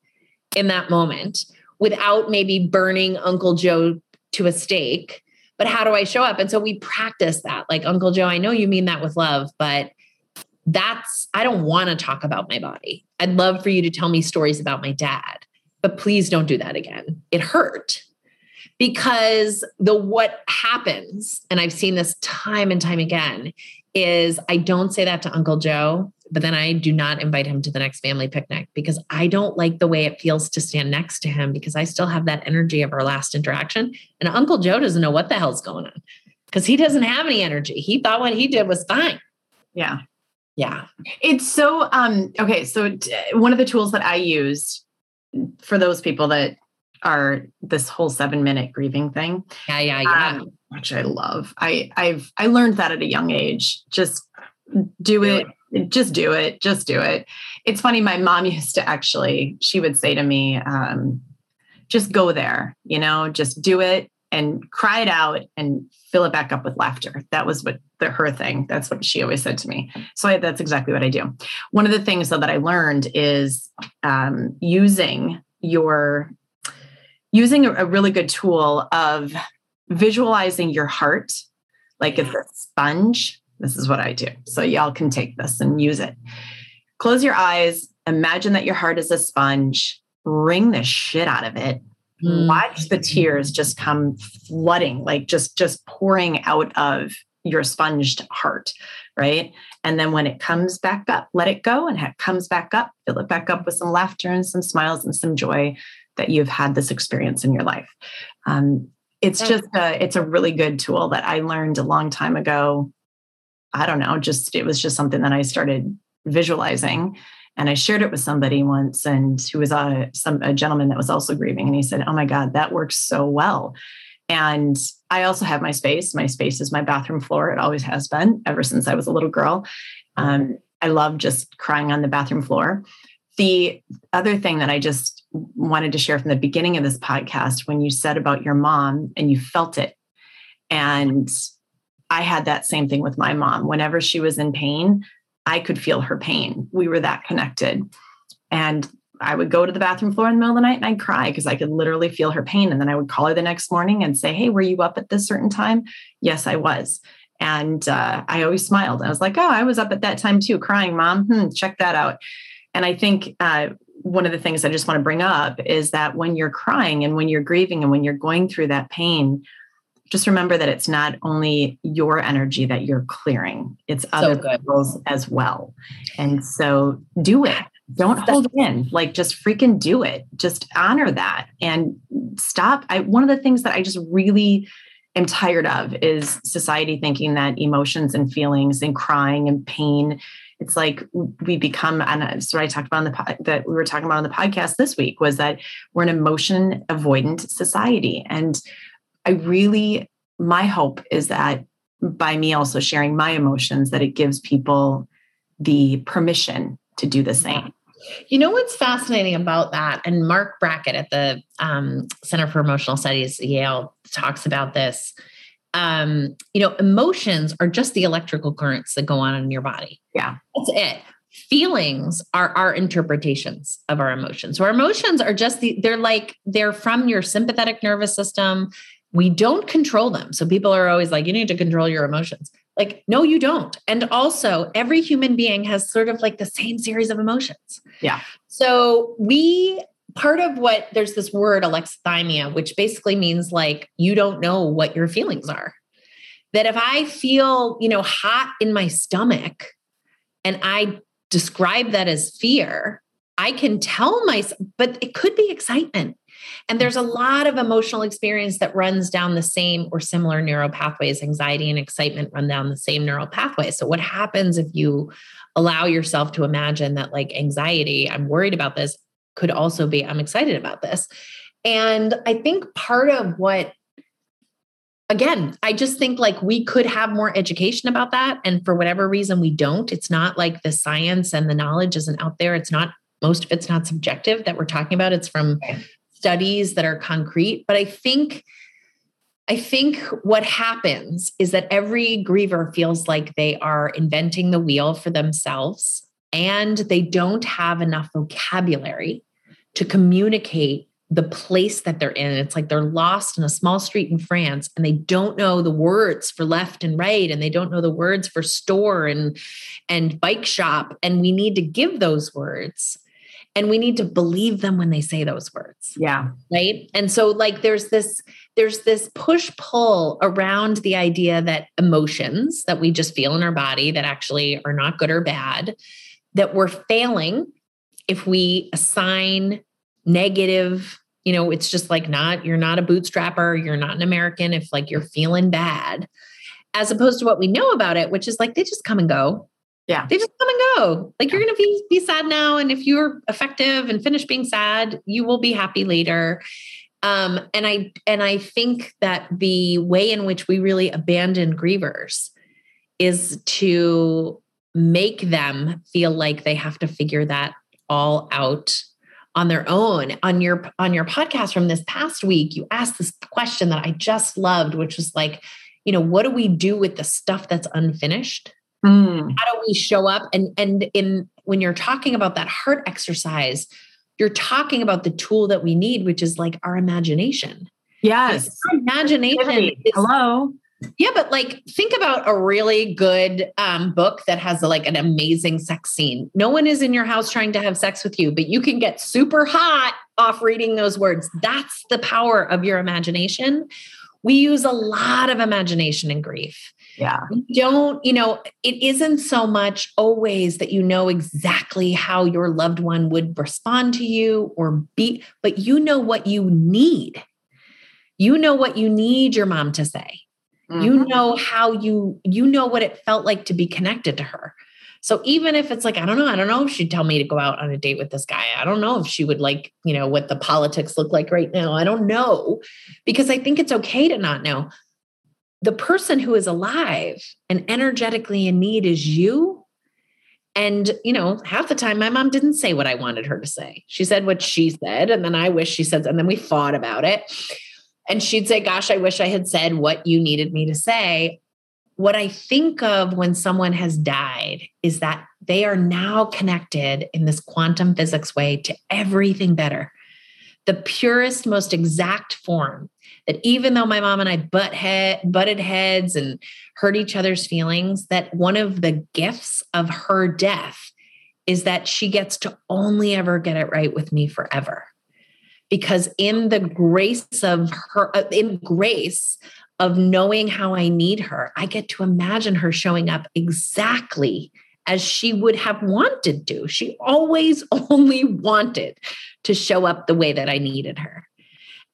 in that moment without maybe burning uncle joe to a stake but how do I show up? And so we practice that. Like, Uncle Joe, I know you mean that with love, but that's, I don't want to talk about my body. I'd love for you to tell me stories about my dad, but please don't do that again. It hurt because the what happens, and I've seen this time and time again, is I don't say that to Uncle Joe but then I do not invite him to the next family picnic because I don't like the way it feels to stand next to him because I still have that energy of our last interaction. And Uncle Joe doesn't know what the hell's going on because he doesn't have any energy. He thought what he did was fine. Yeah. Yeah. It's so um okay, so t- one of the tools that I use for those people that are this whole 7 minute grieving thing. Yeah, yeah, yeah. Um, which I love. I I've I learned that at a young age. Just do it. Just do it. Just do it. It's funny. My mom used to actually. She would say to me, um, "Just go there. You know, just do it and cry it out and fill it back up with laughter." That was what the her thing. That's what she always said to me. So I, that's exactly what I do. One of the things though that I learned is um, using your using a, a really good tool of visualizing your heart like it's a sponge. This is what I do. So y'all can take this and use it. Close your eyes. Imagine that your heart is a sponge. Wring the shit out of it. Mm. Watch the tears just come flooding, like just just pouring out of your sponged heart, right? And then when it comes back up, let it go and it comes back up, fill it back up with some laughter and some smiles and some joy that you've had this experience in your life. Um, it's just a, it's a really good tool that I learned a long time ago. I don't know, just it was just something that I started visualizing and I shared it with somebody once and who was a some a gentleman that was also grieving and he said, "Oh my god, that works so well." And I also have my space. My space is my bathroom floor. It always has been ever since I was a little girl. Um, I love just crying on the bathroom floor. The other thing that I just wanted to share from the beginning of this podcast, when you said about your mom and you felt it, and I had that same thing with my mom. Whenever she was in pain, I could feel her pain. We were that connected. And I would go to the bathroom floor in the middle of the night and I'd cry because I could literally feel her pain. And then I would call her the next morning and say, Hey, were you up at this certain time? Yes, I was. And uh, I always smiled. I was like, Oh, I was up at that time too, crying, mom. Hmm, check that out. And I think uh, one of the things I just want to bring up is that when you're crying and when you're grieving and when you're going through that pain, just remember that it's not only your energy that you're clearing, it's other good. people's as well. And so do it. Don't hold it in. Like just freaking do it. Just honor that and stop. I one of the things that I just really am tired of is society thinking that emotions and feelings and crying and pain it's like we become and so i talked about on the po- that we were talking about on the podcast this week was that we're an emotion avoidant society and i really my hope is that by me also sharing my emotions that it gives people the permission to do the same You know what's fascinating about that? And Marc Brackett at the um, Center for Emotional Studies, Yale, talks about this. Um, you know, emotions are just the electrical currents that go on in your body. Yeah. That's it. Feelings are our interpretations of our emotions. So our emotions are just the, they're like, they're from your sympathetic nervous system. We don't control them. So people are always like, you need to control your emotions. Like, no, you don't. And also, every human being has sort of like the same series of emotions. Yeah. So we part of what there's this word alexithymia, which basically means like you don't know what your feelings are. That if I feel, you know, hot in my stomach and I describe that as fear, I can tell myself, but it could be excitement. And there's a lot of emotional experience that runs down the same or similar neural pathways. Anxiety and excitement run down the same neural pathways. So, what happens if you allow yourself to imagine that, like anxiety, I'm worried about this, could also be, I'm excited about this? And I think part of what, again, I just think like we could have more education about that. And for whatever reason, we don't. It's not like the science and the knowledge isn't out there. It's not, most of it's not subjective that we're talking about. It's from studies that are concrete but i think i think what happens is that every griever feels like they are inventing the wheel for themselves and they don't have enough vocabulary to communicate the place that they're in. It's like they're lost in a small street in france and they don't know the words for left and right and they don't know the words for store and and bike shop. And we need to give those words and we need to believe them when they say those words. Yeah. right? And so like there's this there's this push pull around the idea that emotions that we just feel in our body that actually are not good or bad that we're failing if we assign negative you know it's just like not you're not a bootstrapper you're not an american if like you're feeling bad as opposed to what we know about it which is like they just come and go yeah. They just come and go. Like you're gonna be, be sad now and if you're effective and finish being sad you will be happy later. Um and i and i think that the way in which we really abandon grievers is to make them feel like they have to figure that all out on their own. On your on your podcast from this past week you asked this question that i just loved which was like you know what do we do with the stuff that's unfinished mm. how do we show up and and in when you're talking about that heart exercise you're talking about the tool that we need which is like our imagination yes our imagination is, hello yeah, but like think about a really good um, book that has a, like an amazing sex scene. No one is in your house trying to have sex with you, but you can get super hot off reading those words. That's the power of your imagination. We use a lot of imagination in grief. Yeah. Don't, you know, it isn't so much always that you know exactly how your loved one would respond to you or be, but you know what you need. You know what you need your mom to say Mm-hmm. You know how you you know what it felt like to be connected to her. So even if it's like, I don't know, I don't know if she'd tell me to go out on a date with this guy. I don't know if she would like, you know, what the politics look like right now. I don't know because I think it's okay to not know. The person who is alive and energetically in need is you. And, you know, half the time my mom didn't say what I wanted her to say. She said what she said. And then I wish she said, and then we fought about it. And she'd say, Gosh, I wish I had said what you needed me to say. What I think of when someone has died is that they are now connected in this quantum physics way to everything better. The purest, most exact form that even though my mom and I butt head, butted heads and hurt each other's feelings, that one of the gifts of her death is that she gets to only ever get it right with me forever because in the grace of her uh, in grace of knowing how I need her, I get to imagine her showing up exactly as she would have wanted to. She always only wanted to show up the way that I needed her.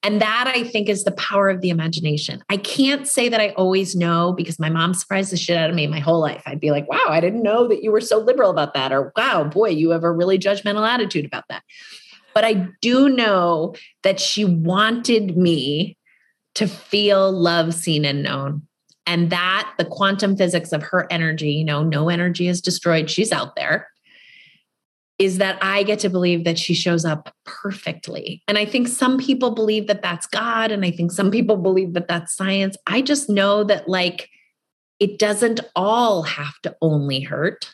And that I think is the power of the imagination. I can't say that I always know because my mom surprised the shit out of me my whole life. I'd be like, wow, I didn't know that you were so liberal about that. Or wow, boy, you have a really judgmental attitude about that. But I do know that she wanted me to feel love seen and known. And that the quantum physics of her energy, you know, no energy is destroyed, she's out there, is that I get to believe that she shows up perfectly. And I think some people believe that that's God. And I think some people believe that that's science. I just know that, like, it doesn't all have to only hurt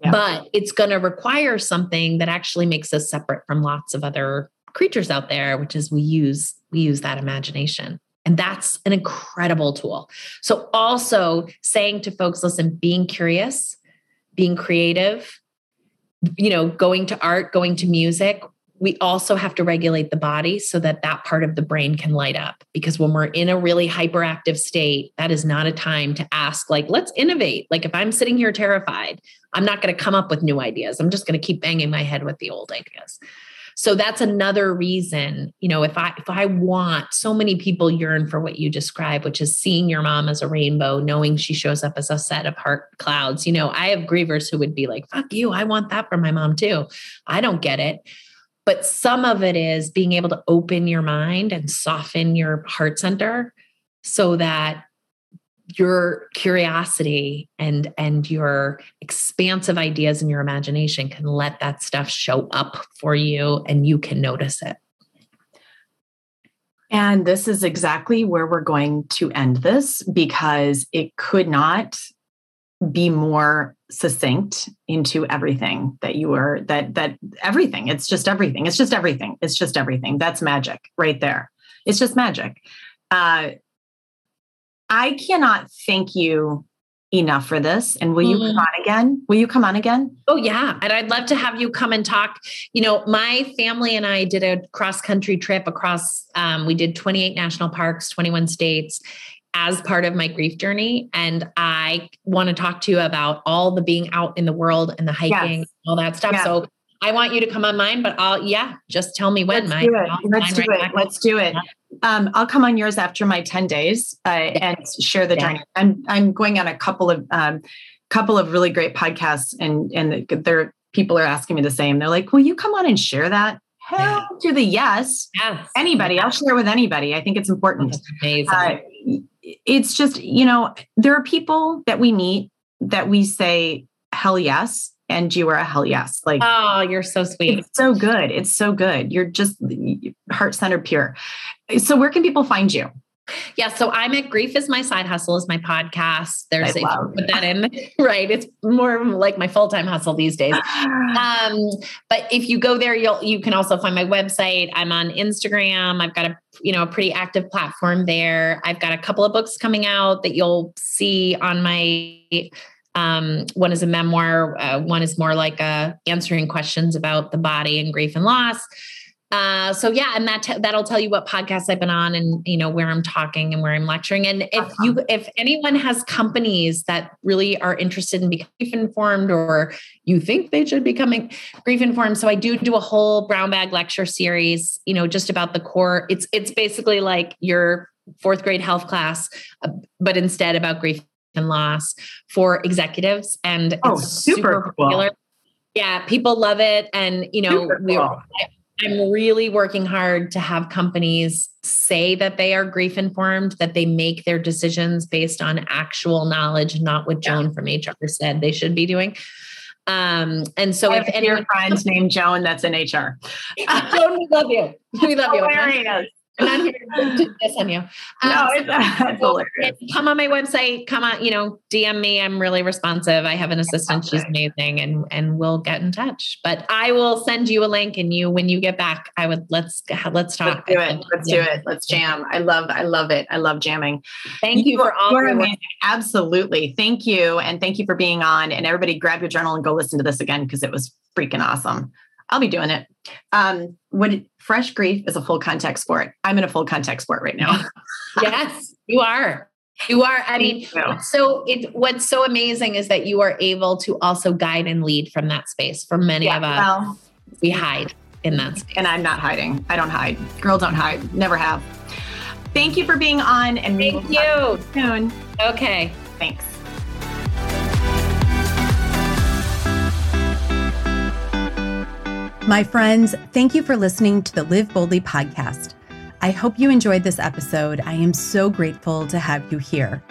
yeah. but it's going to require something that actually makes us separate from lots of other creatures out there which is we use we use that imagination and that's an incredible tool so also saying to folks listen being curious being creative you know going to art going to music we also have to regulate the body so that that part of the brain can light up. Because when we're in a really hyperactive state that is not a time to ask like let's innovate. Like if i'm sitting here terrified i'm not going to come up with new ideas. I'm just going to keep banging my head with the old ideas so that's another reason you know if i if i want so many people yearn for what you describe which is seeing your mom as a rainbow knowing she shows up as a set of heart clouds. You know i have grievers who would be like fuck you i want that for my mom too. I don't get it. But some of it is being able to open your mind and soften your heart center so that your curiosity and and your expansive ideas and your imagination can let that stuff show up for you and you can notice it. And this is exactly where we're going to end this because it could not be more succinct into everything that you are that that everything it's just everything it's just everything it's just everything. That's magic right there. It's just magic. Uh i cannot thank you enough for this and will you mm. come on again will you come on again oh yeah and i'd love to have you come and talk you know my family and i did a cross country trip across um, we did 28 national parks 21 states as part of my grief journey. And I want to talk to you about all the being out in the world and the hiking, yes. all that stuff. Yeah. So I want you to come on mine, but I'll, yeah, just tell me when. Let's do it. Let's do right it. Let's do it. Um, I'll come on yours after my 10 days uh, and share the yeah. journey. I'm, I'm going on a couple of, um, couple of really great podcasts and, and there people are asking me the same. They're like, will you come on and share that? Hell to the yes. Yes. Anybody. I'll share with anybody. I think it's important. amazing. Uh, it's just, you know, there are people that we meet that we say, hell yes. And you are a hell yes. Like, oh, you're so sweet. It's so good. It's so good. You're just heart centered pure. So, where can people find you? Yeah, so I'm at Grief is My Side Hustle is my podcast. There's a, put that in, right? It's more like my full-time hustle these days. Um, but if you go there, you'll you can also find my website. I'm on Instagram. I've got a you know a pretty active platform there. I've got a couple of books coming out that you'll see on my um, one is a memoir, uh, one is more like a answering questions about the body and grief and loss. Uh, so yeah, and that t- that'll tell you what podcasts I've been on, and you know where I'm talking and where I'm lecturing. And if you, if anyone has companies that really are interested in becoming grief informed, or you think they should be becoming grief informed, so I do do a whole brown bag lecture series. You know, just about the core. It's it's basically like your fourth grade health class, uh, but instead about grief loss for executives, and oh, super, super popular. Cool. Yeah, people love it, and you know, cool. we I'm really working hard to have companies say that they are grief informed, that they make their decisions based on actual knowledge, not what Joan from HR said they should be doing. Um, and so I if any friends named Joan that's in HR. Joan, we love you. We love you. I'm not here to diss on you. Um, no, it's, so hilarious. Come on my website. Come on, you know, DM me. I'm really responsive. I have an assistant. She's amazing, and and we'll get in touch. But I will send you a link, and you when you get back, I would let's let's talk. Let's do it. Let's yeah. do it. Let's jam. I love I love it. I love jamming. Thank you, you for all. You're amazing. Absolutely. Thank you, and thank you for being on. And everybody, grab your journal and go listen to this again because it was freaking awesome. I'll be doing it. Um, when fresh grief is a full contact sport, I'm in a full contact sport right now. yes, you are. You are. I mean, so it what's so amazing is that you are able to also guide and lead from that space. For many yeah, of us, well, we hide in that space. And I'm not hiding. I don't hide. Girl don't hide. Never have. Thank you for being on and thank you soon. Okay. Thanks. My friends, thank you for listening to the Live Boldly podcast. I hope you enjoyed this episode. I am so grateful to have you here.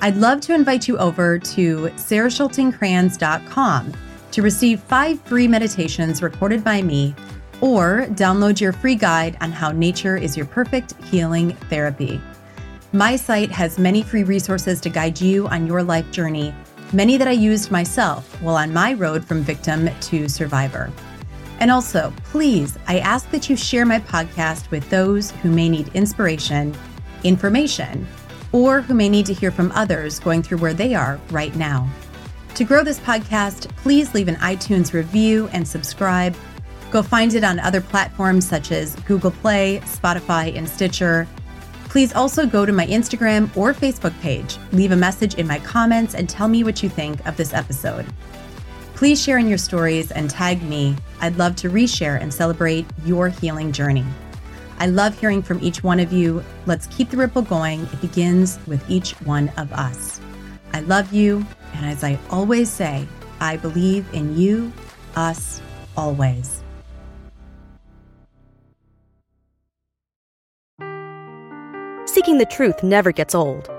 I'd love to invite you over to saraschultenkranz.com to receive five free meditations recorded by me or download your free guide on how nature is your perfect healing therapy. My site has many free resources to guide you on your life journey, many that I used myself while on my road from victim to survivor. And also, please, I ask that you share my podcast with those who may need inspiration, information, or who may need to hear from others going through where they are right now. To grow this podcast, please leave an iTunes review and subscribe. Go find it on other platforms such as Google Play, Spotify, and Stitcher. Please also go to my Instagram or Facebook page, leave a message in my comments, and tell me what you think of this episode. Please share in your stories and tag me. I'd love to reshare and celebrate your healing journey. I love hearing from each one of you. Let's keep the ripple going. It begins with each one of us. I love you. And as I always say, I believe in you, us, always. Seeking the truth never gets old.